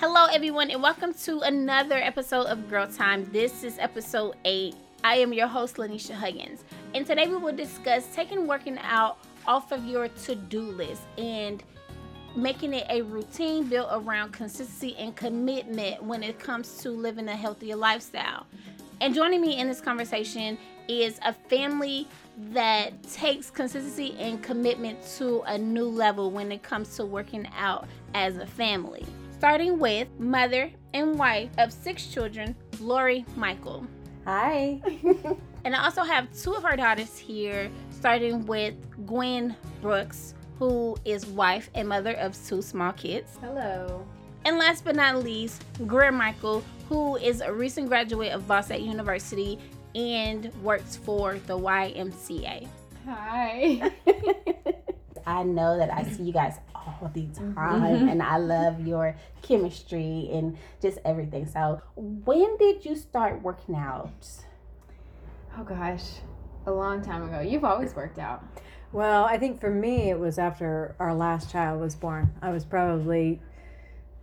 Hello, everyone, and welcome to another episode of Girl Time. This is episode eight. I am your host, Lanisha Huggins, and today we will discuss taking working out off of your to do list and making it a routine built around consistency and commitment when it comes to living a healthier lifestyle. And joining me in this conversation is a family that takes consistency and commitment to a new level when it comes to working out as a family starting with mother and wife of six children, Lori Michael. Hi. and I also have two of her daughters here, starting with Gwen Brooks, who is wife and mother of two small kids. Hello. And last but not least, Greer Michael, who is a recent graduate of State University and works for the YMCA. Hi. I know that I see you guys all the time mm-hmm. and I love your chemistry and just everything. So, when did you start working out? Oh gosh, a long time ago. You've always worked out. Well, I think for me it was after our last child was born. I was probably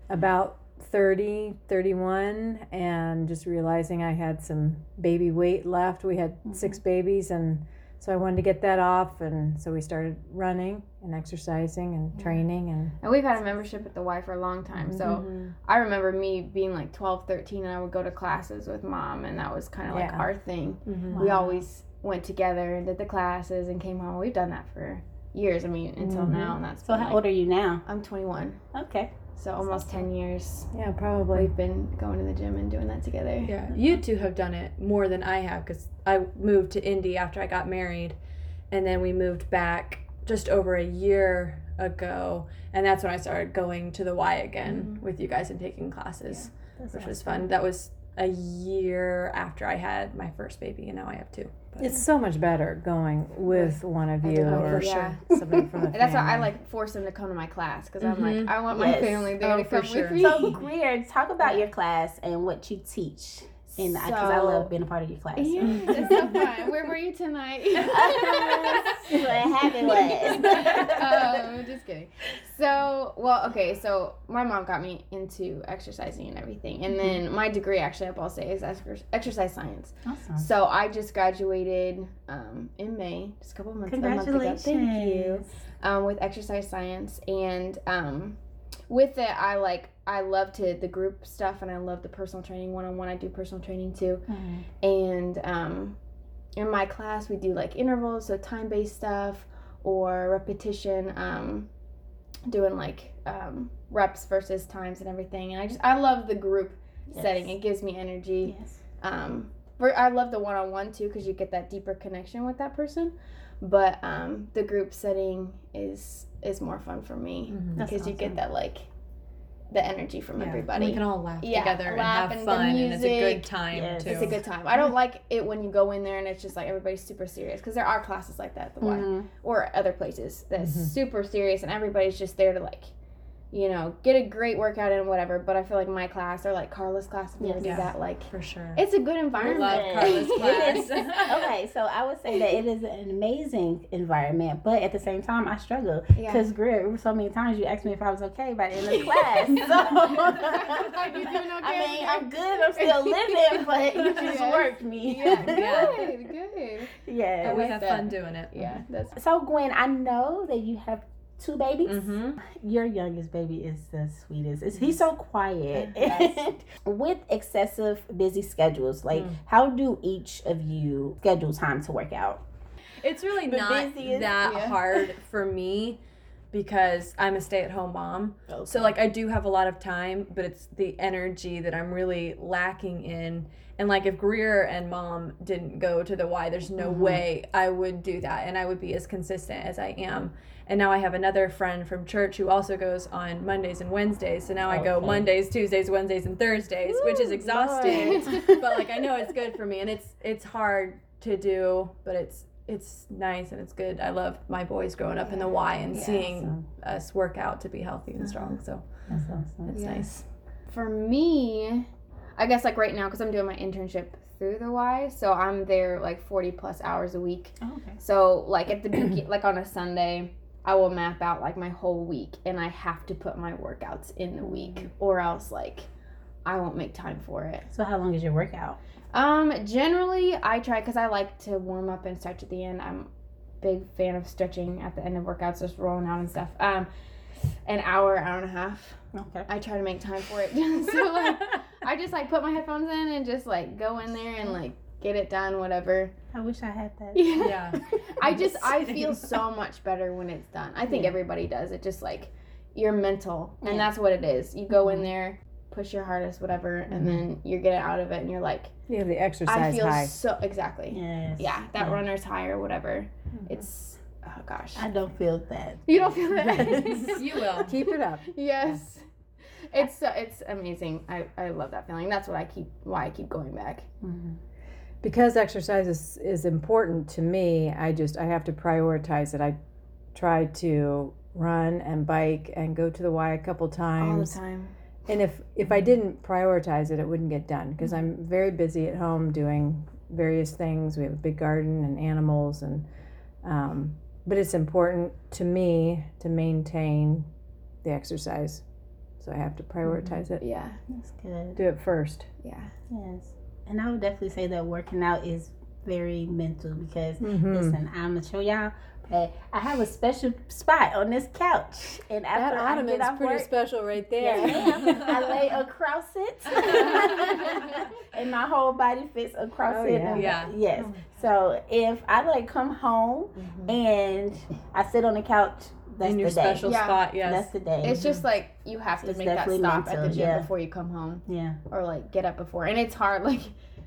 about 30, 31 and just realizing I had some baby weight left. We had mm-hmm. six babies and so I wanted to get that off, and so we started running and exercising and training. And, and we've had a membership at the Y for a long time. Mm-hmm. So I remember me being like 12, 13, and I would go to classes with mom, and that was kind of yeah. like our thing. Mm-hmm. We wow. always went together and did the classes and came home. We've done that for years. I mean, until mm-hmm. now, and that's so. How like, old are you now? I'm 21. Okay. So almost 10 years. Yeah, probably. We've been going to the gym and doing that together. Yeah. You two have done it more than I have because I moved to Indy after I got married. And then we moved back just over a year ago. And that's when I started going to the Y again mm-hmm. with you guys and taking classes, yeah, which awesome. was fun. That was a year after I had my first baby, and now I have two. It's so much better going with one of you or yeah. somebody from the That's why I like force them to come to my class because mm-hmm. I'm like I want my yes. family there oh, to come sure. with me. So Greer, talk about your class and what you teach in because so, I love being a part of your class. Yeah, it's so fun. Where were you tonight? what happened was. um, just kidding. So, well, okay. So my mom got me into exercising and everything, and then mm-hmm. my degree actually at Ball State is exercise science. Awesome. So I just graduated um, in May, just a couple months. Congratulations! Thank you. Um, with exercise science, and um, with it, I like I love to the group stuff and I love the personal training one on one. I do personal training too. Mm-hmm. And um, in my class, we do like intervals, so time based stuff or repetition, um, doing like um, reps versus times and everything. And I just, I love the group yes. setting, it gives me energy. Yes. Um, for, I love the one on one too because you get that deeper connection with that person. But um, the group setting is is more fun for me mm-hmm. because awesome. you get that like the energy from yeah. everybody. We can all laugh yeah, together laugh and have and fun, and it's a good time yes. too. It's a good time. I don't like it when you go in there and it's just like everybody's super serious because there are classes like that at the mm-hmm. Y or other places that's mm-hmm. super serious and everybody's just there to like you know, get a great workout in whatever. But I feel like my class or like Carla's class, if you ever yeah. do that, like for sure, it's a good environment. Love Carla's class. okay, so I would say that it is an amazing environment, but at the same time, I struggle because yeah. Greer, so many times you asked me if I was okay by the end of class. So you doing okay? I mean, I'm good. I'm still living, but you just yes. worked me. Yeah, good, good. Yeah, we have fun doing it. Yeah, that's so. Gwen, I know that you have two babies. Mm-hmm. Your youngest baby is the sweetest. Is he's so quiet. Yes. with excessive busy schedules, like mm. how do each of you schedule time to work out? It's really the not busiest, that yeah. hard for me because I'm a stay-at-home mom. Okay. So like I do have a lot of time, but it's the energy that I'm really lacking in. And like if Greer and mom didn't go to the Y, there's no mm-hmm. way I would do that and I would be as consistent as I am. And now I have another friend from church who also goes on Mondays and Wednesdays. So now okay. I go Mondays, Tuesdays, Wednesdays, and Thursdays, Ooh, which is exhausting. but like I know it's good for me, and it's it's hard to do, but it's it's nice and it's good. I love my boys growing up in the Y and yeah, seeing awesome. us work out to be healthy and strong. So that's awesome. It's yeah. nice. For me, I guess like right now because I'm doing my internship through the Y, so I'm there like 40 plus hours a week. Oh, okay. So like at the like on a Sunday I will map out like my whole week and I have to put my workouts in the week or else like I won't make time for it. So how long is your workout? Um, generally I try because I like to warm up and stretch at the end. I'm a big fan of stretching at the end of workouts, just rolling out and stuff. Um, an hour, hour and a half. Okay. I try to make time for it. so like, I just like put my headphones in and just like go in there and like get it done, whatever. I wish I had that. Yeah. Yeah. I just I feel so much better when it's done. I think Yeah. everybody does. It just like you're mental, and Yeah. that's what it is. You go in Mhm. there, push your hardest, whatever, Mhm. and then you get it out of it, and you're like, You have the exercise I feel high. so exactly. Yes. Yeah, that Yeah. runner's high or whatever. It's oh gosh, I don't feel that. you don't feel that. You will. Keep it up. yes, it's so it's amazing. I I love that feeling. That's what I keep why I keep going back. Mhm. Because exercise is, is important to me i just i have to prioritize it i try to run and bike and go to the y a couple times. All the time. and if if i didn't prioritize it it wouldn't get done because i'm very busy at home doing various things we have a big garden and animals and um, but it's important to me to maintain the exercise so i have to prioritize it Yeah, That's good. do it first yeah. Yes. And I would definitely say that working out is very mental because Mhm. listen, I'm gonna show y'all that I have a special spot on this couch, and after I get off work, special right there. ma'am, I lay across it, and my whole body fits across Oh, it. yeah. Yeah. Yes. So if I like come home and I sit on the couch, that's In the your day. special Yeah. spot, yes. That's the day. It's just like you have to It's make that definitely stop at the gym yeah. before you come home. yeah. or like get up before and it's hard like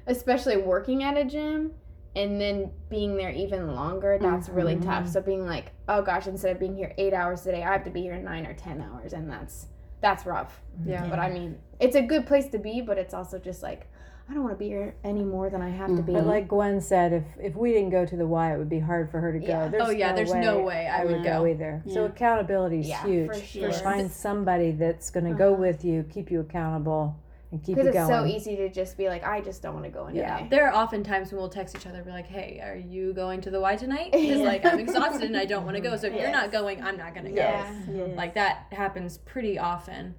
especially working at a gym and then being there even longer that's really Mhm. tough so being like oh gosh instead of being here eight hours today i have to be here nine or ten hours and that's that's rough yeah. but i mean it's a good place to be but it's also just like i don't want to be here any more than i have to be But like Gwen said, if if we didn't go to the Y, it would be hard for her to go. Yeah. There's Oh, yeah, no there's way no way I would go. either. So accountability is Yeah, huge. for sure. Just Find somebody that's going to go Uh-huh. with you, keep you accountable, and keep because it's going. so easy to just be like i just don't want to go in Yeah. There are often times when we'll text each other, be like, "Hey, are you going to the Y tonight?" Because like I'm exhausted and I don't want to go. So if you're not going, I'm not gonna go. Yeah. Yes. Like that happens pretty often,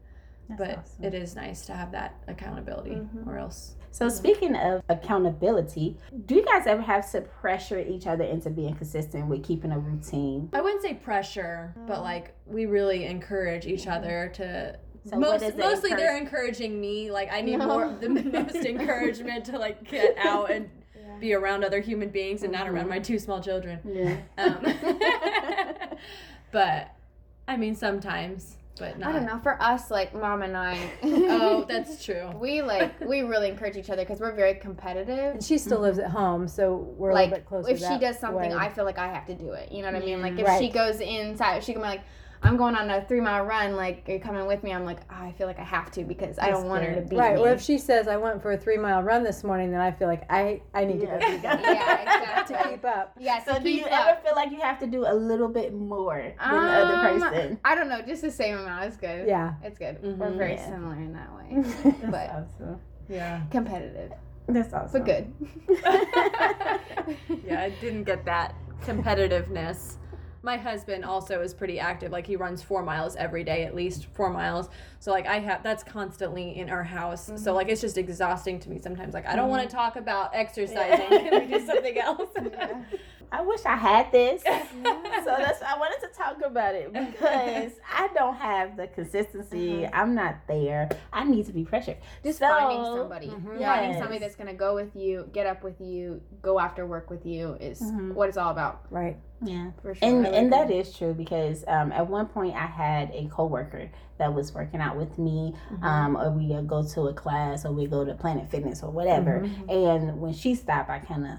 That's but awesome. it is nice to have that accountability, Mhm. or else. So speaking of accountability, do you guys ever have to pressure each other into being consistent with keeping a routine? I wouldn't say pressure, but like we really encourage each other to. So most, mostly they're encouraging me. Like I need No. more the most encouragement to like get out and Yeah. be around other human beings and not Mhm. around my two small children. Yeah. Um, but I mean sometimes, but not. i don't know for us like mom and i Oh, that's true. we like we really encourage each other because we're very competitive and she still lives at home, so we're a like little bit closer. if she does something way. i feel like i have to do it you know what i mean like if Right. she goes inside she can be like i'm going on a three mile run like are you coming with me i'm like oh, i feel like i have to because i don't want her to good. beat right. me Well, if she says I went for a three mile run this morning, then I feel like I I need Yeah. to go do that yeah to keep up. yeah So to do you keep ever feel like you have to do a little bit more than the Um, other person? i don't know just the same amount is good Yeah. it's good Mhm. we're very Yeah. similar in that way That's but- awesome. Yeah. competitive That's awesome. but good Yeah, I didn't get that competitiveness. My husband also is pretty active. Like he runs four miles every day, at least four miles. So like I have that's constantly in our house. So like it's just exhausting to me sometimes. Like I don't want to talk about exercising. Can we do something else? Yeah. I wish I had this. so that's I wanted to talk about it because I don't have the consistency. I'm not there. I need to be pressured. just So- finding somebody Mhm. finding somebody that's going to go with you get up with you go after work with you is Mhm. what it's all about Right. Yeah. for sure And I and would that agree. true because um, at one point I had a coworker that was working out with me, Mm-hmm. um, or we uh, go to a class or we go to Planet Fitness or whatever. Mm-hmm. And when she stopped, I kind of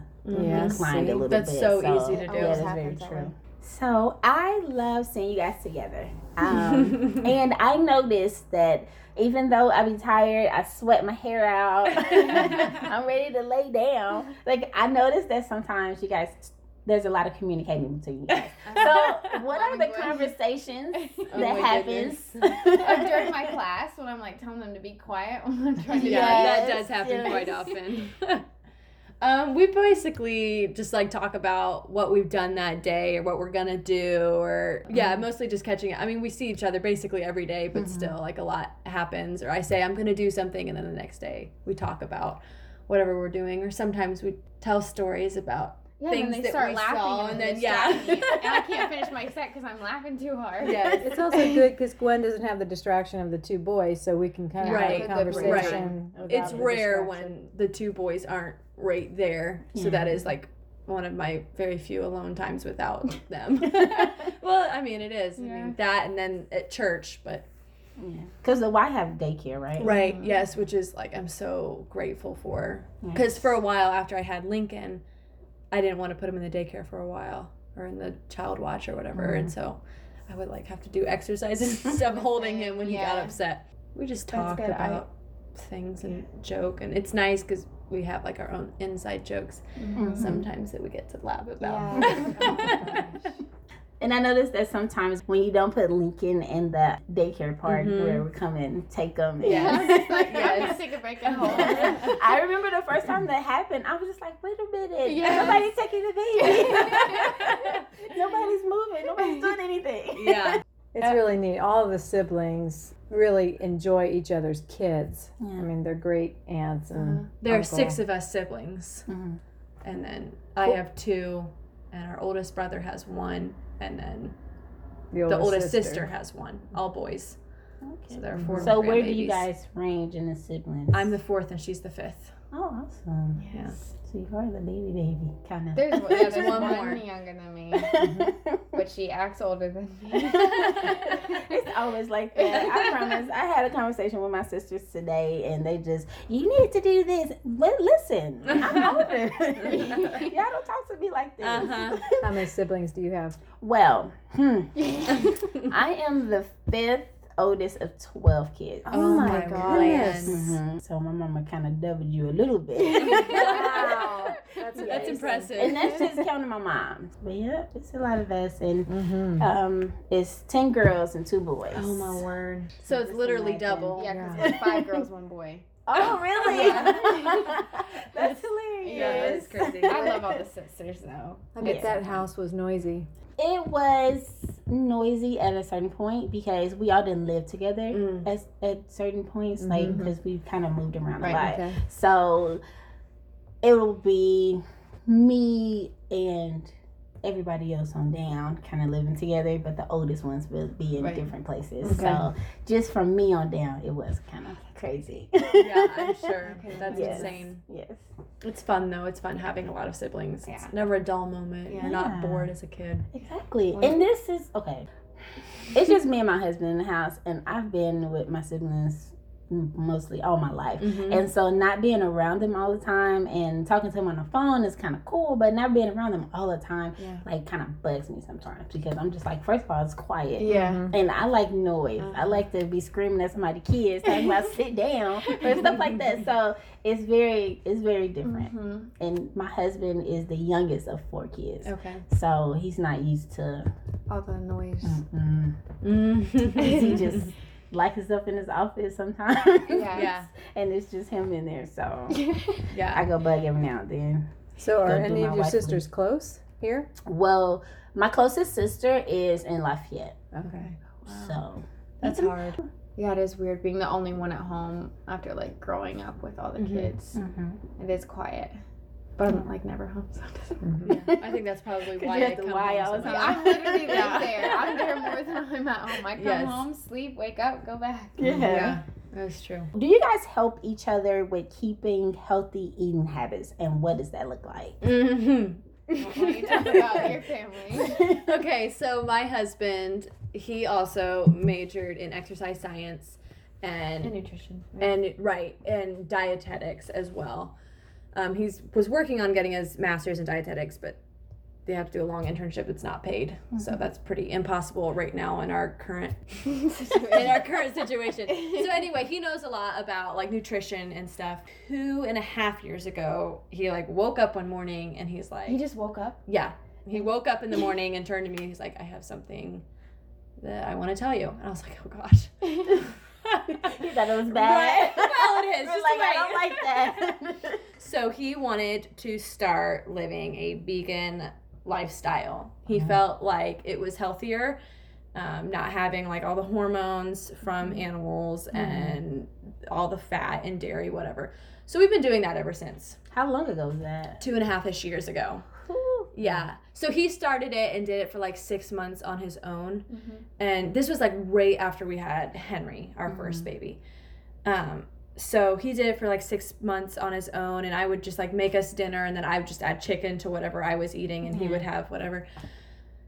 Yeah. declined see? a little That's bit. so easy to yeah, do. that's Always very happens that true. way. So I love seeing you guys together. Um, and I noticed that even though I be tired, I sweat my hair out. I'm ready to lay down. Like I noticed that sometimes you guys there's a lot of communicating between you guys. So what are the conversations Oh that happens Or during my class when I'm like telling them to be quiet when I'm trying to Yeah, Yes, that does happen yes. quite often. Um, we basically just like talk about what we've done that day or what we're gonna do, or yeah, Mm-hmm. mostly just catching. I mean, we see each other basically every day, but Mm-hmm. still, like a lot happens. Or I say I'm gonna do something, and then the next day we talk about whatever we're doing. Or sometimes we tell stories about Yeah, things and they that start we laughing, saw, and, and then then yeah, and I can't finish my set because I'm laughing too hard. Yes. It's also good because Gwen doesn't have the distraction of the two boys, so we can kind of Right. have a conversation. without it's rare when the two boys aren't right there. So that is mm-hmm. like one of my very few alone times without them. well, I mean, it is. I mean, that and then at church, but Yeah. Because the Y have daycare, right? right, mm-hmm. yes, which is like I'm so grateful for. Because for a while after I had Lincoln, I didn't want to put him in the daycare for a while or in the child watch or whatever, and so I would like have to do exercises and stuff holding him when he got upset. We just That's talk. I- about things and joke, and it's nice because we have like our own inside jokes Mhm. sometimes that we get to laugh about. Yeah. And I noticed that sometimes when you don't put Lincoln in the daycare part Mhm. where we come and take them. Yes. I like, Yes. take a break at home. I remember the first time that happened, I was just like, wait a minute. Yes. Nobody's taking the baby. Nobody's moving. Nobody's doing anything. yeah. It's really neat. All of the siblings really enjoy each other's kids. I mean, they're great aunts and There are six of us siblings, Mhm. and then I have two, and our oldest brother has one, and then the the oldest sister has one. All boys. Okay. So there are four. So where do you guys range in the siblings? I'm the fourth, and she's the fifth. Oh, awesome. Yeah. So you are the baby baby, kind of. There's, yeah, there's One one, more. younger than me, but she acts older than me. it's always like that. I promise. I had a conversation with my sisters today, and they just, you need to do this. But listen, I'm older. Y'all don't talk to me like this. Uh-huh. How many siblings do you have? Well, hmm, I am the fifth oldest of 12 kids. Oh my my goodness. Mhm. So my mama kind of doubled you a little bit. Wow. That's, That's impressive. and that's just counting my mom. But yeah, it's a lot of us. And Mhm. um, it's 10 girls and two boys. Oh my word! So it's literally double. Yeah, because it's five girls, one boy. Oh, really? Yeah. That's hilarious. Yeah, that's crazy. I love all the sisters though. I bet Yeah. that house was noisy. It was noisy at a certain point because we all didn't live together Mm. at, at certain points, like Mhm. because we kind of moved around Right, a lot. Okay. So it will be me and everybody else on down kind of living together, but the oldest ones will be in Right. different places. Okay. So just from me on down, it was kind of crazy. Yeah, I'm sure. Okay. That's Yes. insane. Yes. It's fun though. It's fun having a lot of siblings. Yeah. It's never a dull moment. Yeah. You're not bored as a kid. Exactly. Well- And this is okay. It's just me and my husband in the house, and I've been with my siblings m- mostly all my life. Mhm. And so, not being around them all the time and talking to them on the phone is kind of cool, but not being around them all the time, Yeah. like, kind of bugs me sometimes because I'm just like, first of all, it's quiet. Yeah. And I like noise. I Uh-huh. like to be screaming at somebody's kids, talking about sit down or stuff like that. So it's very, it's very different. Mm-hmm. And my husband is the youngest of four kids, Okay. so he's not used to All the noise. Mm-mm. Mm. he just like himself in his office sometimes. Yeah. Yeah. and it's just him in there. So Yeah. I go bug every now and then. So, are Go any of your wife sisters close here? Well, my closest sister is in Lafayette. Okay. So That's hard. Yeah, it is weird being the only one at home after like growing up with all the Mhm. kids. mm-hmm. It is quiet. But I'm like never home, so it doesn't Yeah. I think that's probably why you I have to come lie home all so the much. time. I literally Yeah. there. I'm there more than I'm at home. I come Yes. home, sleep, wake up, go back. Yeah. That's true. Do you guys help each other with keeping healthy eating habits, and what does that look like? Mm-hmm. Why you talk about your family? okay, so my husband, he also majored in exercise science and And nutrition. and right and dietetics as well. Um, he's was working on getting his master's in dietetics, but they have to do a long internship that's not paid, so that's pretty impossible right now in our current in our current situation. So anyway, he knows a lot about like nutrition and stuff. Two and a half years ago, he like woke up one morning and he's like, He just woke up. yeah. He woke up in the morning and turned to me and he's like, I have something that I want to tell you. And I was like, oh gosh. You thought it was bad. Right. Well, it is. Just like. I don't like that. so he wanted to start living a vegan lifestyle. He felt like it was healthier, um, not having like all the hormones from mm-hmm. animals mm-hmm. and all the fat and dairy, whatever. So we've been doing that ever since. How long ago was that? Two and a half ish years ago. Yeah. So he started it and did it for like six months on his own. Mm-hmm. And this was like right after we had Henry, our mm-hmm. first baby. Um, so he did it for like six months on his own and i would just like make us dinner and then i would just add chicken to whatever i was eating and mm-hmm. he would have whatever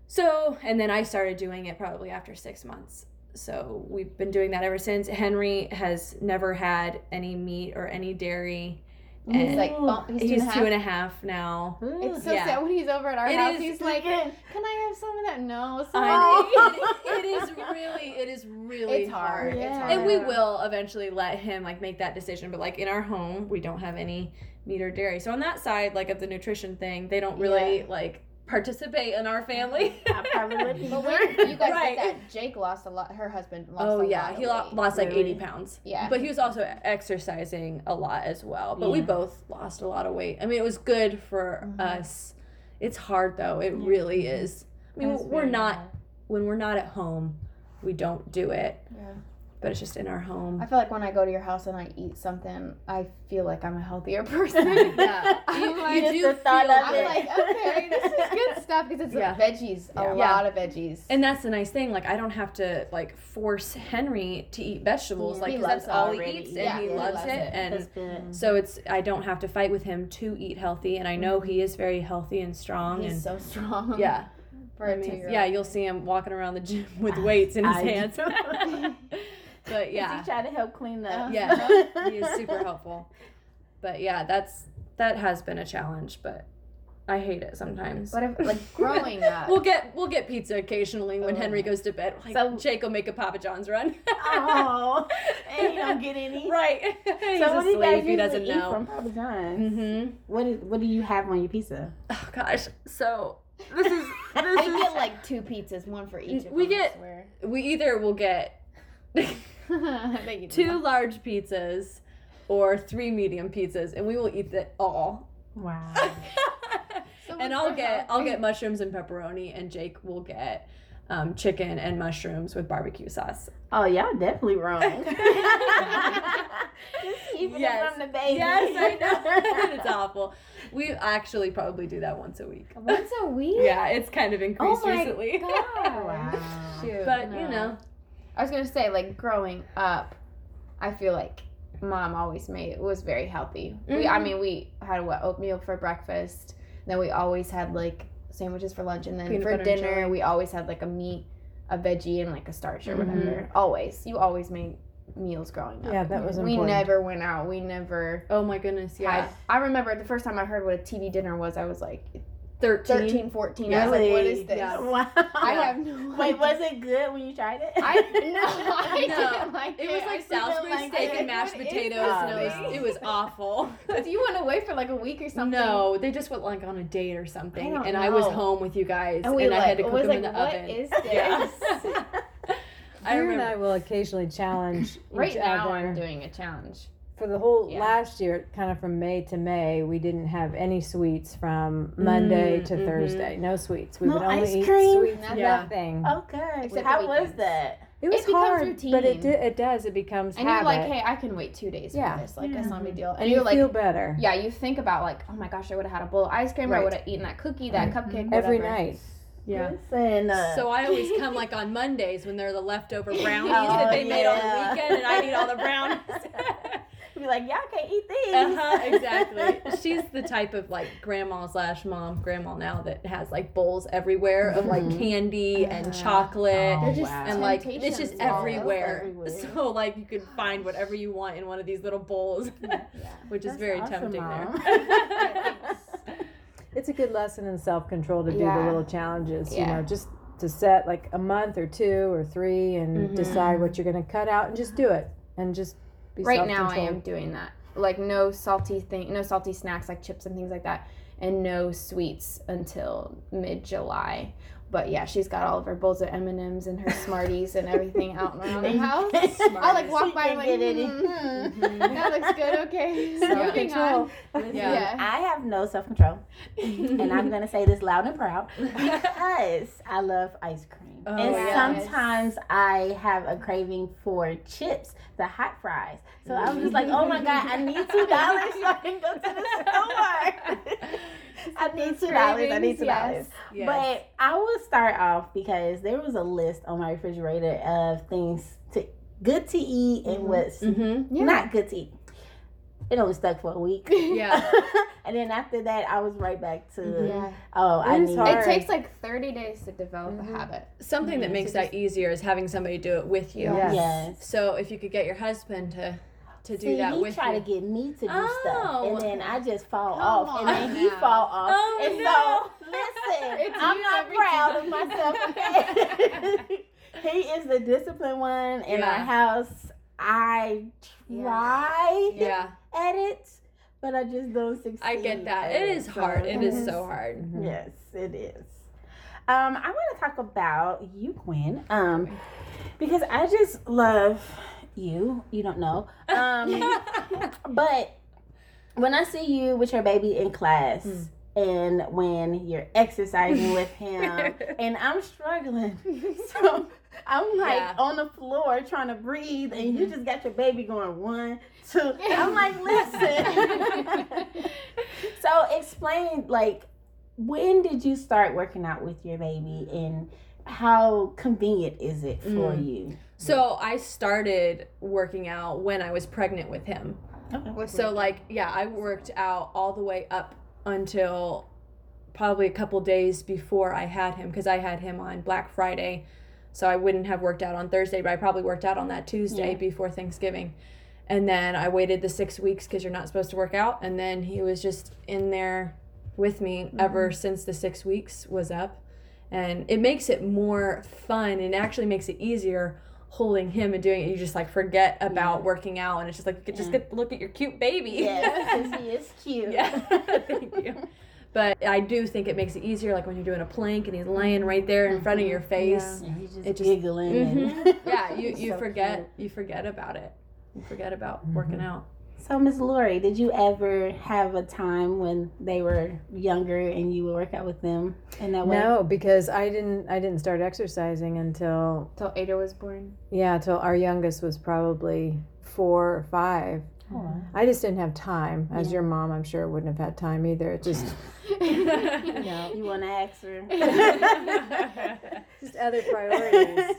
so and then i started doing it probably after six months so we've been doing that ever since henry has never had any meat or any dairy and he's like, oh, he's, two, he's and two and a half now. It's so yeah. sad when he's over at our it house. Is, he's like, "Can I have some of that?" No, sorry. it, it is really, it is really it's hard. hard. Yeah. It's hard. And we will eventually let him like make that decision. But like in our home, we don't have any meat or dairy. So on that side, like of the nutrition thing, they don't really yeah. like participate in our family. I probably would But when you guys right. did that, Jake lost a lot. Her husband lost. Oh yeah, he weight. lost like eighty pounds. Yeah, but he was also exercising a lot as well. But yeah. we both lost a lot of weight. I mean, it was good for mm-hmm. us. It's hard though. It yeah. really is. I mean, That's we're not hard. when we're not at home, we don't do it. Yeah but it's just in our home. I feel like when I go to your house and I eat something, I feel like I'm a healthier person. yeah, you, like, you do thought of I'm it. like, okay, this is good stuff because it's yeah. veggies, yeah. a yeah. lot of veggies. And that's the nice thing. Like I don't have to like force Henry to eat vegetables. Yeah. Like that's all he eats, and he, loves, loves it. it. And so it's I don't have to fight with him to eat healthy, and I know mm-hmm. he is very healthy and strong. He's and so strong. Yeah. For I mean, yeah, you'll see him walking around the gym with weights in his I hands. But yeah, he tried to help clean up. Yeah, he is super helpful. But yeah, that's that has been a challenge, but I hate it sometimes. But if, like growing up, we'll get we'll get pizza occasionally when oh. Henry goes to bed. Like so, Jake will make a Papa John's run. oh, and you don't get any. Right. He's so what do you guys he doesn't know. from Papa John's? Mm-hmm. What is what do you have on your pizza? Oh gosh, so this is this I is, get like two pizzas, one for each. Of us. We get we either will get two large pizzas or three medium pizzas, and we will eat it all. Wow. and I'll get I'll get mushrooms and pepperoni, and Jake will get um, chicken and mushrooms with barbecue sauce. Oh, y'all definitely wrong. keeping yes. from the baby. Yes, I know. it's awful. We actually probably do that once a week. Once a week? yeah, it's kind of increased oh my recently. God. wow. Shoot, but no. you know, I was gonna say, like growing up, I feel like mom always made it was very healthy. Mm-hmm. We, I mm-hmm. mean, we had what oatmeal for breakfast. Then we always had like sandwiches for lunch, and then Peanut for dinner we always had like a meat, a veggie, and like a starch or mm-hmm. whatever. Always, you always made meals growing up. Yeah, that was important. We never went out. We never. Oh my goodness, yeah. Had, I remember the first time I heard what a TV dinner was. I was like, 13, 13 14 yeah. I was like what is this? Yeah. wow. I have no wait was it good when you tried it? I no I no. didn't like it, it. was like Salisbury like steak and mashed potatoes and it was, it was awful. But you went away for like a week or something? No they just went like on a date or something I and know. I was home with you guys and, we and like, I had to cook them like, in the what oven. is this? Yes. I and I will occasionally challenge right now other. I'm doing a challenge for the whole yeah. last year, kind of from May to May, we didn't have any sweets from Monday mm, to mm-hmm. Thursday. No sweets. We no would only eat cream? sweets. Yeah. Nothing. Okay. So how was that? It was it hard, routine. but it it does. It becomes and habit. you're like, hey, I can wait two days yeah. for this. Like, that's not a big deal. And, and you like, feel better. Yeah, you think about like, oh my gosh, I would have had a bowl of ice cream. Right. I would have eaten that cookie, that mm-hmm. cupcake, every night. Yeah. Listen, uh, so I always come like on Mondays when they're the leftover brownies oh, that they yeah. made on the weekend, and I eat all the brownies be like, y'all can't eat these. Uh-huh, exactly. She's the type of like grandma slash mom, grandma now that has like bowls everywhere of like mm-hmm. candy and uh-huh. chocolate. Oh, just and like it's just everywhere. everywhere. So like you can find whatever you want in one of these little bowls, yeah. which That's is very awesome, tempting mom. there. it's a good lesson in self control to do yeah. the little challenges. Yeah. You know, just to set like a month or two or three and mm-hmm. decide what you're going to cut out and just do it and just be right now I am doing that. Like no salty thing, no salty snacks like chips and things like that, and no sweets until mid July. but yeah, she's got all of her bowls of M and M's and her Smarties and everything out around the house. I like walk by and like, mm, mm, that looks good. Okay, self control. Yeah. yeah. I have no self control, and I'm gonna say this loud and proud because I love ice cream, oh, and yes. sometimes I have a craving for chips, the hot fries. So I'm just like, oh my god, I need two dollars so I can go to the store. I need two dollars. I need two dollars. Yes. But I will start off because there was a list on my refrigerator of things to good to eat and mm-hmm. what's mm-hmm. yeah. not good to eat. It only stuck for a week. Yeah. and then after that, I was right back to mm-hmm. yeah. oh, it I need. Hard. It takes like thirty days to develop a mm-hmm. habit. Something that makes that easier is having somebody do it with you. Yes. yes. So if you could get your husband to to do See, that he with try you. to get me to do oh. stuff, and then I just fall Come off, and then he fall off. Oh, and no. so, listen, I'm not proud of myself. Okay? he is the disciplined one in yeah. our house. I try yeah. at it, but I just don't succeed. I get that. It is hard. It is so hard. Mm-hmm. Yes, it is. Um, I want to talk about you, Gwen. Um, because I just love you. You don't know. Um, but when I see you with your baby in class. Mm. And when you're exercising with him, and I'm struggling, so I'm like yeah. on the floor trying to breathe, and you mm-hmm. just got your baby going one, two. I'm like, listen. so explain, like, when did you start working out with your baby, and how convenient is it for mm. you? So I started working out when I was pregnant with him. Okay. So like yeah, I worked out all the way up until probably a couple days before I had him because I had him on Black Friday. So I wouldn't have worked out on Thursday, but I probably worked out on that Tuesday yeah. before Thanksgiving. And then I waited the 6 weeks cuz you're not supposed to work out and then he was just in there with me mm-hmm. ever since the 6 weeks was up. And it makes it more fun and actually makes it easier holding him and doing it, you just like forget about yeah. working out, and it's just like you could just get look at your cute baby. Yeah, because he is cute. Yeah, thank you. But I do think it makes it easier, like when you're doing a plank and he's laying right there in front of your face. Yeah, he's just, it just giggling. Mm-hmm. yeah, you you so forget cute. you forget about it. You forget about mm-hmm. working out. So, Miss Lori, did you ever have a time when they were younger and you would work out with them in that way? No, because I didn't. I didn't start exercising until until Ada was born. Yeah, until our youngest was probably four or five. I just didn't have time. As yeah. your mom, I'm sure wouldn't have had time either. It just you know, you want to ask her. just other priorities.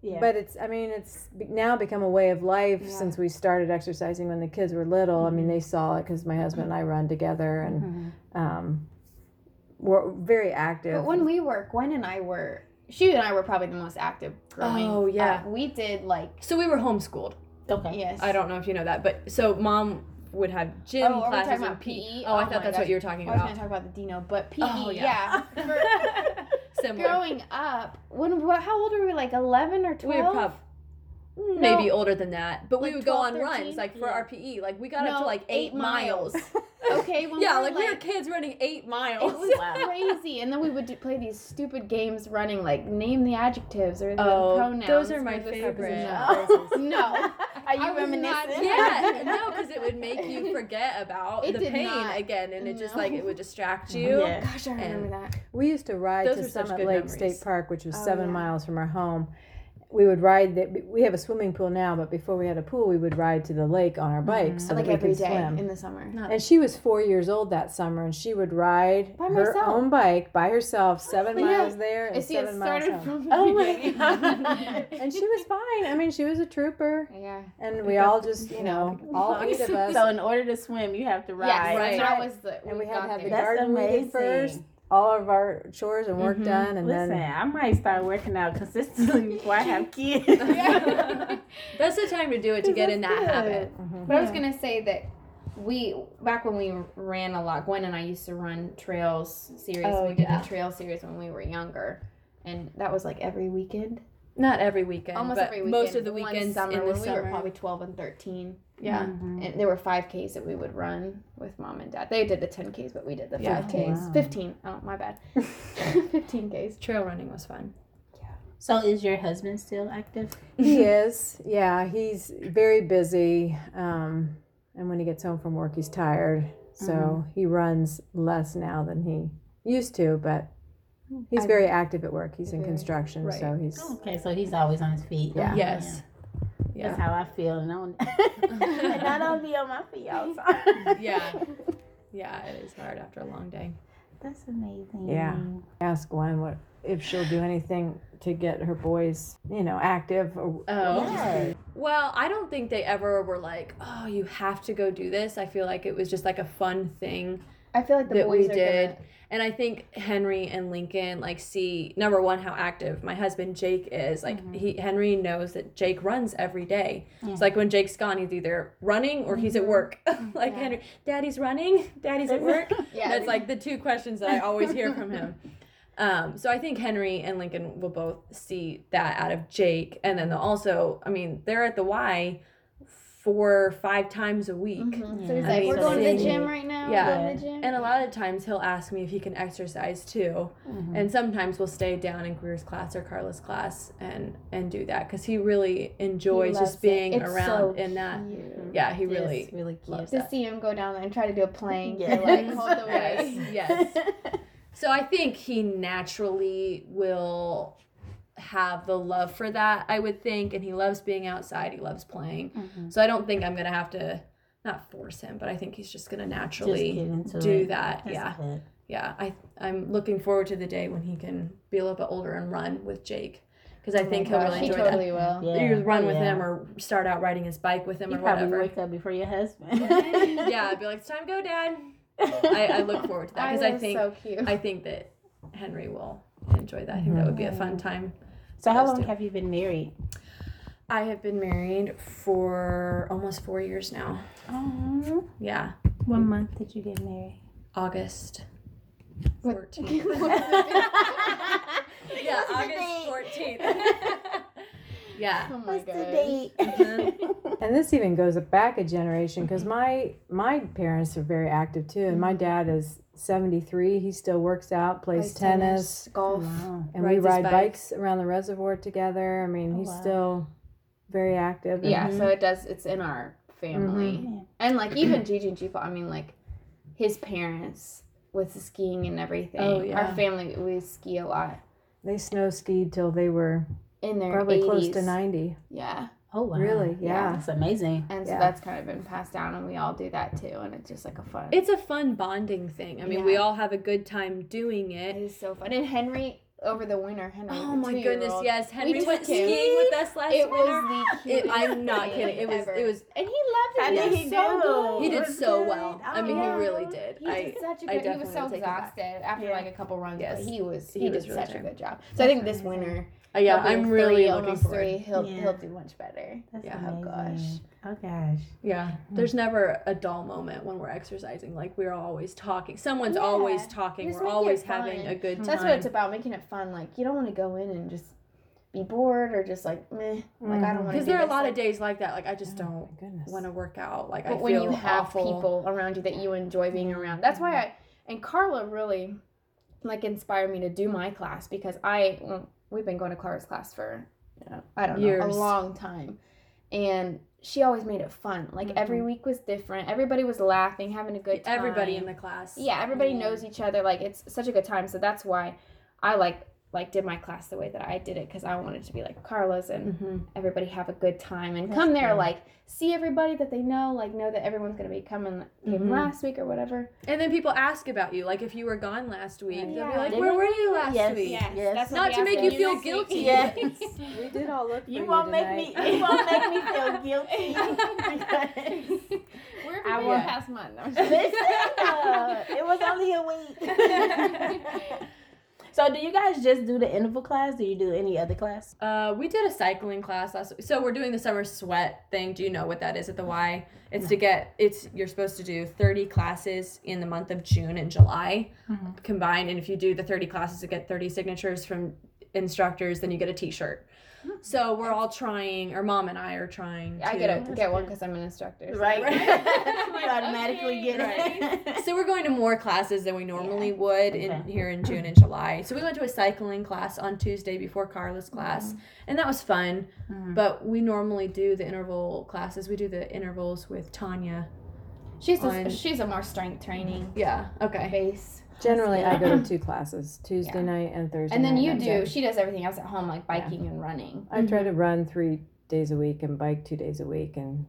Yeah. But it's, I mean, it's now become a way of life yeah. since we started exercising when the kids were little. Mm-hmm. I mean, mm-hmm. they saw it because my husband and I run together and mm-hmm. um, we're very active. But when we were, Gwen and I were, she and I were probably the most active growing Oh, yeah. we did like. So we were homeschooled. Okay. Yes. I don't know if you know that, but so mom would have gym oh, classes talking about PE. Oh, I oh thought that's gosh. what you were talking about. I was going to talk about the Dino, but PE, oh, yeah. yeah. Similar. Growing up, when how old were we? Like eleven or twelve? We were probably maybe older than that. But like we would 12, go on 13? runs like for yeah. our PE. Like we got no, up to like eight, eight miles. miles. okay. yeah, we like, like, we were kids running eight miles. It was wow. crazy. And then we would do, play these stupid games running like name the adjectives or the oh, pronouns. Those are my favorite. No. no. Are you reminiscing? Not, yeah. no, because it would make you forget about it the pain not. again, and it no. just like it would distract oh you. Yeah. Gosh, I remember and that. We used to ride to Summit Lake memories. State Park, which was oh, seven yeah. miles from our home we would ride that we have a swimming pool now but before we had a pool we would ride to the lake on our bikes mm-hmm. so like that we every could day swim. in the summer. Not and she was four years old that summer and she would ride by her myself. own bike by herself seven yeah. miles there and seven miles home. oh my god. And she was fine. I mean she was a trooper. Yeah. And we all just you know all eight of us. So in order to swim you have to ride. Yes, right. that was the and we, we had to have the garden weeded first all of our chores and work mm-hmm. done, and Listen, then I might start working out consistently before I have kids. That's the time to do it to get in that good. habit. Mm-hmm. But yeah. I was gonna say that we back when we ran a lot. Gwen and I used to run trails series. Oh, we did yeah. the trail series when we were younger, and that was like every weekend. Not every weekend, almost every weekend. Most of the weekends summer in when the we were probably twelve and thirteen. Yeah. Mm-hmm. And there were 5Ks that we would run with mom and dad. They did the 10Ks, but we did the Yeah. 5Ks. Wow. 15. Oh, my bad. 15Ks. Trail running was fun. Yeah. So is your husband still active? He is. Yeah, he's very busy. Um, and when he gets home from work, he's tired. So Mm-hmm. he runs less now than he used to, but he's very active at work. He's in construction, right. so he's Okay, so he's always on his feet. Yeah. Yes. That's how I feel. And, on, and I don't be on my feet all the time. Yeah. Yeah, it is hard after a long day. That's amazing. Yeah. ask Gwen what if she'll do anything to get her boys, you know, active. Or, Oh. Yeah. Well, I don't think they ever were like, oh, you have to go do this. I feel like it was just like a fun thing I feel like the that boys we are did. Gonna, And I think Henry and Lincoln like see number one how active my husband Jake is. Like mm-hmm. he Henry knows that Jake runs every day. It's like when Jake's gone, he's either running or he's at mm-hmm. work. Mm-hmm. like Henry, Daddy's running, Daddy's at work. Yeah. That's like the two questions that I always hear from him. Um, so I think Henry and Lincoln will both see that out of Jake, and then they'll also, I mean, they're at the Y four, five times a week. Mhm. So he's Yeah. like, I we're going to the gym right now. Yeah. We're going to the gym. And a lot of times he'll ask me if he can exercise too. Mm-hmm. And sometimes we'll stay down in Greer's class or Carla's class and and do that because he really enjoys loves just being it. Around so in that. cute. Yeah, he It's really really cute. loves To that. see him go down there and try to do a plank Yes. like hold the. Yes, yes. So I think he naturally will have the love for that, I would think, and he loves being outside. He loves playing. Mhm. So I don't think I'm gonna have to not force him, but I think he's just gonna naturally get do it. that. That's yeah. good. Yeah. I I'm looking forward to the day when he can be a little bit older and run with Jake. Because I think he'll Gosh, really he totally that. will. Yeah. Either run Oh, with yeah. him or start out riding his bike with him You or probably whatever. wake up before your husband. yeah, I'd be like, it's time to go, Dad. I, I look forward to that because I, think so. I think that Henry will enjoy that. I think that would be a fun time. So how long too. have you been married? I have been married for almost four years now. Oh, Yeah, what month did you get married? August 14th. yeah, August 14th. yeah. oh my What's the god. date? Mm-hmm. and this even goes back a generation because my my parents are very active too, and my mm-hmm. dad is seventy three. He still works out, plays Plays tennis, golf. Wow. and we Rides his ride bike. bikes around the reservoir together. I mean, Oh, he's wow. still very active. and- Yeah, mm-hmm. so it does. It's in our family, Mhm. and like even Gigi and G-Paul. I mean, like his parents with the skiing and everything. Oh, yeah. Our family we ski a lot they snow skied till they were in their probably 80s. close to ninety. Yeah, Oh wow. Really? Yeah. That's amazing. and so Yeah. that's kind of been passed down, and we all do that too, and it's just like a fun. It's a fun bonding thing. I mean, we all have a good time doing it it. is so fun. And Henry over the winter, Henry. Oh my goodness, yes. Henry took went him. skiing with us last It winter. was the It- I'm not thing kidding. It was ever. it was and he loved it. How He did so do? good. he did so good. well. I Oh, mean, yeah. he really did. He did such a I good. He was so will take it back. exhausted after Yeah. like a couple runs, Yes. but he was He he, was did really such a good job. So I think this winter, Uh, yeah, he'll I'm really three, looking almost forward. three. He'll Yeah. he'll do much better. That's Yeah. Oh amazing. Oh, gosh. Oh gosh. Yeah, mm-hmm. there's never a dull moment when we're exercising. Like we're always talking. Someone's Yeah. always talking. Just We're always having a good time. That's what it's about, making it fun. Like you don't want to go in and just be bored or just like meh. Like I don't mm-hmm. want to. Because there are a lot of days like that. Like I just Oh, don't want to work out. Like I feel when you have awful. people around you that you enjoy being mm-hmm. around, that's why I and Carla really like inspired me to do my class because I well, we've been going to Carla's class for I don't know a long time, and she always made it fun. Like every mm-hmm. week was different. Everybody was laughing, having a good time. Everybody in the class. yeah, everybody mm-hmm. knows each other. Like it's such a good time. So that's why I like like did my class the way that I did it because I wanted to be like Carla's and hmm everybody have a good time and That's come there good. like see everybody that they know like know that everyone's gonna be coming came Mhm. last week or whatever And then people ask about you. Like if you were gone last week, they'll be like, Did "Where they? were you last Yes. week?" Yeah. Yes. that's Not to make you feel next guilty. week. Yes. we did all look. You you won't make me. You won't make me feel guilty. because- Where have I you been want- past month? Listen, uh, it was only a week. So, do you guys just do the interval class? Do you do any other class? Uh, we did a cycling class last. So we're doing the summer sweat thing. Do you know what that is at the Y? It's to get it's you're supposed to do 30 classes in the month of June and July Mhm. combined and if you do the 30 classes to get 30 signatures from instructors, then you get a T-shirt. So we're all trying, or mom and I are trying. I to- get a get one because I'm an instructor. so- Right. Right. you automatically get it. So we're going to more classes than we normally would in Okay. here in June and July. So we went to a cycling class on Tuesday before Carla's class, and that was fun. Mhm. But we normally do the interval classes. We do the intervals with Tanya. She's a, she's a more strength training Yeah. Okay. base. Generally, I go to two classes, Tuesday Yeah. night and Thursday night. And then night. you That's do. it. She does everything else at home, like biking and running. I try to mm-hmm. run three days a week and bike two days a week and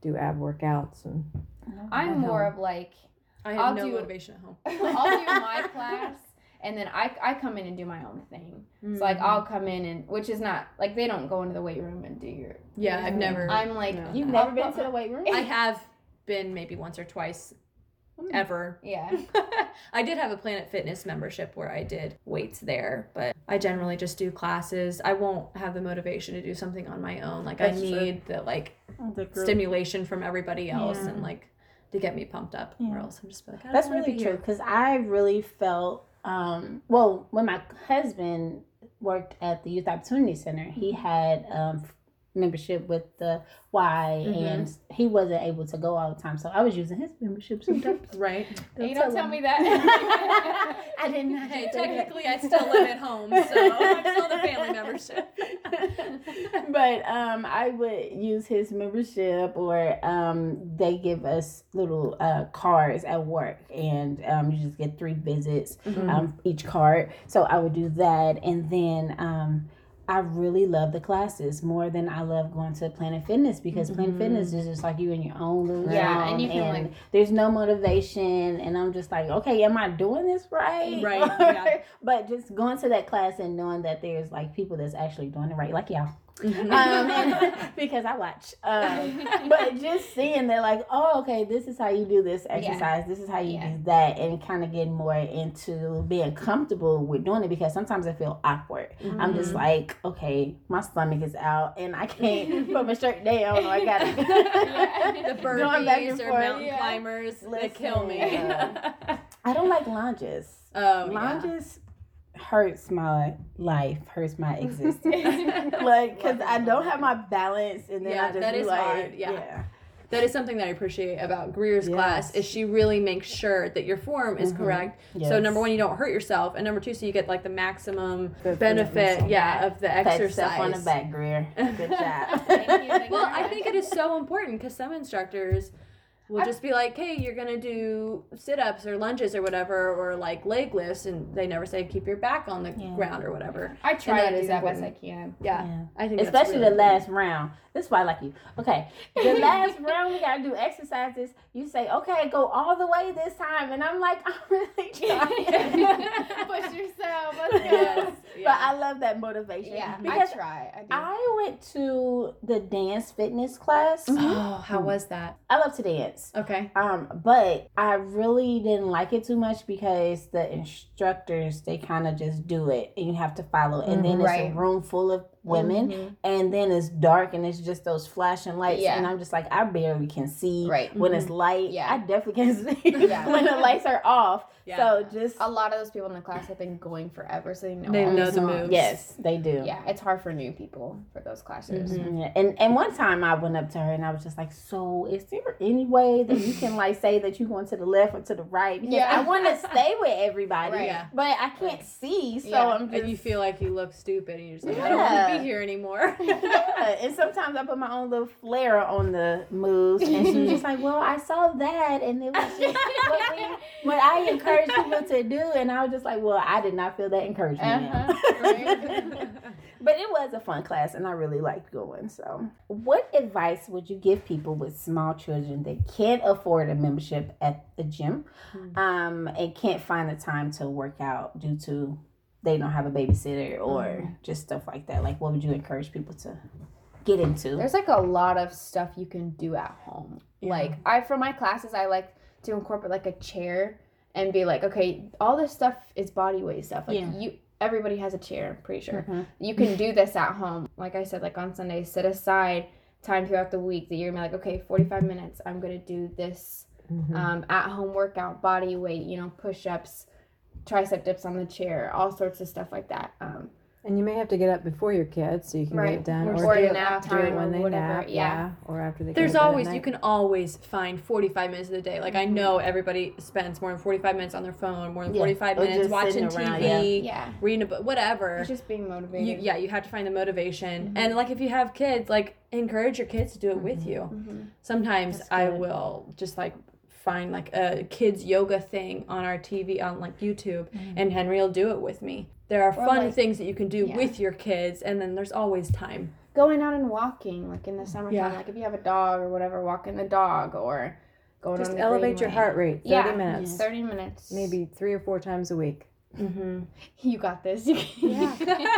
do ab workouts and I'm more home. of like I have I'll no do- motivation at home. I'll do my class and then I, I come in and do my own thing. So like mm-hmm. I'll come in and which is not like they don't go into the weight room and do your. Yeah, I've never. I'm like No. You've I'll never been put to the weight room? I have been maybe once or twice, ever. Yeah. I did have a Planet Fitness membership where I did weights there, but I generally just do classes. I won't have the motivation to do something on my own. Like That's I need the like The stimulation from everybody else Yeah. and like to get me pumped up, or else I'm just like I That's really be true because I really felt um well when my husband worked at the Youth Opportunity Center, he had um membership with the Y Mhm. and he wasn't able to go all the time. So I was using his membership sometimes. Right. you don't tell me that. I did not Hey, technically I still live at home, so I'm still the family membership. but um, I would use his membership, or um, they give us little uh, cards at work, and um, you just get three visits um, each card. So I would do that, and then um, I really love the classes more than I love going to Planet Fitness because Planet mm-hmm. Fitness is just like you in your own little Yeah, zone, and you can, like- there's no motivation, and I'm just like, okay, am I doing this right? Right, yeah. but just going to that class and knowing that there's like people that's actually doing it right, like y'all Mhm. um, because I watch. Um, but just seeing that, like, oh, okay, this is how you do this exercise. This is how you Yeah. do that, and kind of getting more into being comfortable with doing it because sometimes I feel awkward. I'm just like, okay, my stomach is out and I can't put my shirt down. Or I gotta Yeah. the Going back and burpees or mountain yeah. climbers, they kill me. Listen. I don't like lunges. oh, yeah. Lunges hurts my life, hurts my existence. like because I don't have my balance, and then Yeah, I just that be is like, hard, yeah. That is something that I appreciate about Greer's class is she really makes sure that your form is Mhm. correct. So number one, you don't hurt yourself, and number two, so you get like the maximum Good benefit, yourself. yeah, of the exercise. yourself on the back, Greer. Good job. Thank you, thank Well, I think it is so important because some instructors will I- just be like, "Hey, you're gonna do sit-ups or lunges or whatever, or like leg lifts," and they never say keep your back on the Yeah. ground or whatever. I try that to do is that best I can. Yeah, Yeah. I think Especially really the last round. This is why I like you. Okay. The last round we gotta do exercises. You say, okay, go all the way this time. And I'm like, I'm really trying. Push yourself. Let's go. Yes, But. I love that motivation. Yeah, Because I try. I do. I went to the dance fitness class. Oh, how was that? I love to dance. Okay. Um, but I really didn't like it too much because the instructors they kind of just do it and you have to follow, and then Mhm. it's Right. a room full of women, Mhm. and then it's dark and it's just those flashing lights, Yeah. and I'm just like I barely can see Right. when it's light. Yeah. I definitely can see Yeah. when the lights are off. Yeah. So just A lot of those people in the class have been going forever, so they know. They all know the the moves. yes, they do. Yeah, it's hard for new people for those classes. Mhm. Yeah, and and one time I went up to her and I was just like, "So, is there any way that you can like say that you're going to the left or to the right? Because Yeah. I want to stay with everybody, Right. Yeah. but I can't see, so Yeah. I'm just." And you feel like you look stupid, and you're just like, I don't want to Be here anymore. yeah, and sometimes I put my own little flair on the moves, and she was just like, "Well, I saw that, and it was just what, we, what I encourage people to do," and I was just like, "Well, I did not feel that encouragement." Uh-huh, right. But it was a fun class and I really liked going. So, what advice would you give people with small children that can't afford a membership at the gym Hmm. um, and can't find the time to work out due to they don't have a babysitter or Mm-hmm. just stuff like that? Like, what would you encourage people to get into? There's like a lot of stuff you can do at home. Yeah. Like I for my classes I like to incorporate like a chair and be like, okay, all this stuff is body weight stuff. Like Yeah. you everybody has a chair, I'm pretty sure. Mhm. You can do this at home. Like I said, like on Sunday, set aside time throughout the week that you're gonna be like, okay, 45 minutes, I'm gonna do this Mhm. um, at home workout, body weight, you know, push ups, tricep dips on the chair, all sorts of stuff like that. Um, And you may have to get up before your kids so you can Right. get it done, Or or, do do it it nap do it time when or they whatever, nap, yeah. or after they. There's to always you can always find 45 minutes of the day. Like I know everybody spends more than 45 minutes on their phone, more than Yeah, 45 or minutes watching sitting around, TV, Yeah. reading a book, whatever. It's just being motivated. You, yeah, you have to find the motivation. Mm-hmm. And like if you have kids, like encourage your kids to do it with you. Mhm. Sometimes I will just like find like a kids yoga thing on our TV on like YouTube and Henry will do it with me. There are Or, fun like- things that you can do yeah. with your kids and then there's always time. Going out and walking, like in the summertime, Yeah. like if you have a dog or whatever, walking the dog or going just on the elevate your greenway. heart rate. Thirty Yeah. minutes, Thirty minutes. maybe three or four times a week. Mhm. You got this. You can- Yeah.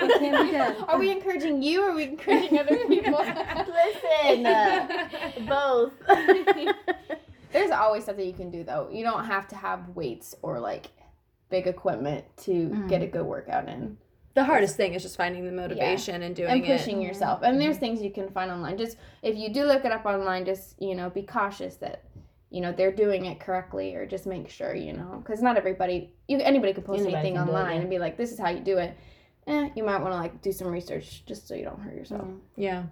It can be done. Are we encouraging you or are we encouraging other people? Listen, uh, both. There's always something you can do though. You don't have to have weights or like big equipment to get a good workout in. The hardest thing is just finding the motivation and doing and pushing it. yourself. And there's things you can find online. Just if you do look it up online, just you know, be cautious that you know they're doing it correctly, or just make sure you know, because not everybody, you anybody can post Anybody anything can do it, online yeah. and be like, this is how you do it. Eh, you might want to like do some research just so you don't hurt yourself. Yeah.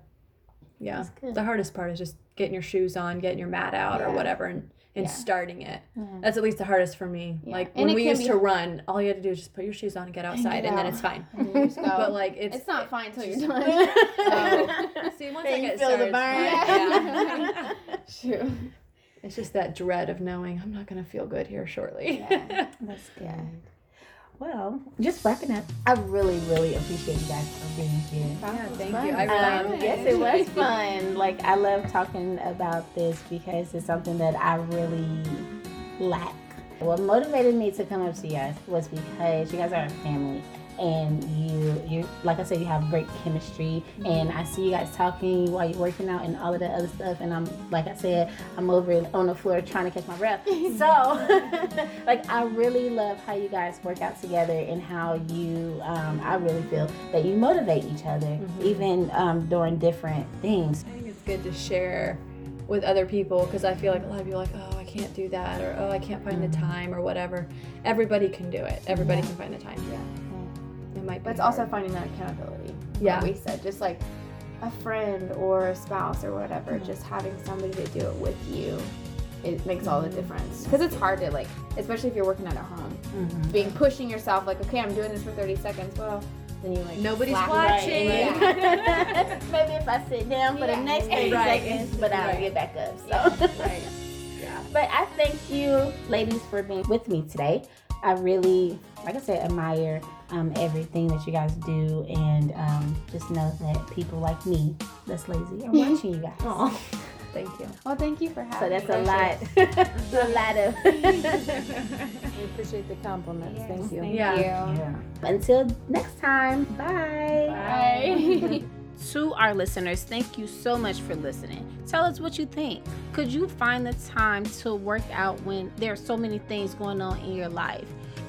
Yeah. That's good. The hardest part is just getting your shoes on, getting your mat out or whatever and, and Yeah. starting it. Yeah. That's at least the hardest for me. Yeah. Like And when we used be- to run, all you had to do is just put your shoes on and get outside and, then it's fine. And you just go. But like it's, it's not fine until you're done. Oh. See, once I Then you get started, yeah. True. it's just that dread of knowing I'm not gonna feel good here shortly. Yeah. That's good. Well, just wrapping up. I really, really appreciate you guys for being here. Yeah, thank fun. you. I Um, really yes, it was fun. Like I love talking about this because it's something that I really lack. What motivated me to come up to you guys was because you guys are a family, and you, you, like I said, you have great chemistry, and I see you guys talking while you're working out and all of that other stuff. And I'm, like I said, I'm over on the floor trying to catch my breath. So, like, I really love how you guys work out together and how you, um, I really feel that you motivate each other, even um, during different things. I think it's good to share with other people because I feel like a lot of people are like, oh, I can't do that, or oh, I can't find the time, or whatever. Everybody can do it. Everybody can find the time. Yeah. It might be. But it's also finding that accountability. Yeah. Like we said, just like a friend or a spouse or whatever, just having somebody to do it with you, it makes all the mm-hmm. difference. Because it's hard to like, especially if you're working out at home, mm-hmm. being pushing yourself like, okay, I'm doing this for 30 seconds. Well, then you like Nobody's slack- watching. Yeah. Maybe if I sit down for Yeah. the next 30 Right. seconds, but I Right. don't get back up. So. right. Yeah. But I thank you, ladies, for being with me today. I really, like I said, admire um, everything that you guys do, and um, just know that people like me, that's lazy, are watching you guys. Aw. Thank you. Well, thank you for having So that's me. a lot, a lot of. We appreciate the compliments. Thank you. Thank Yeah. you. yeah. Until next time, bye. Bye. To our listeners, thank you so much for listening. Tell us what you think. Could you find the time to work out when there are so many things going on in your life?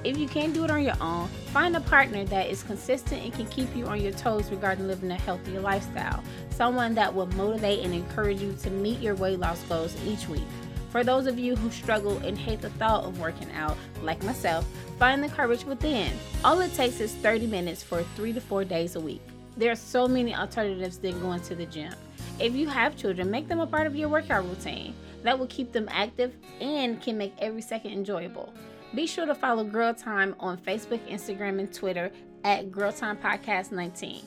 If you can't do it on your own, find a partner that is consistent and can keep you on your toes regarding living a healthier lifestyle. Someone that will motivate and encourage you to meet your weight loss goals each week. For those of you who struggle and hate the thought of working out, like myself, find the courage within. All it takes is 30 minutes for three to four days a week. There are so many alternatives than going to the gym. If you have children, make them a part of your workout routine. That will keep them active and can make every second enjoyable. Be sure to follow Girl Time on Facebook, Instagram, and Twitter at Girl Time Podcast 19.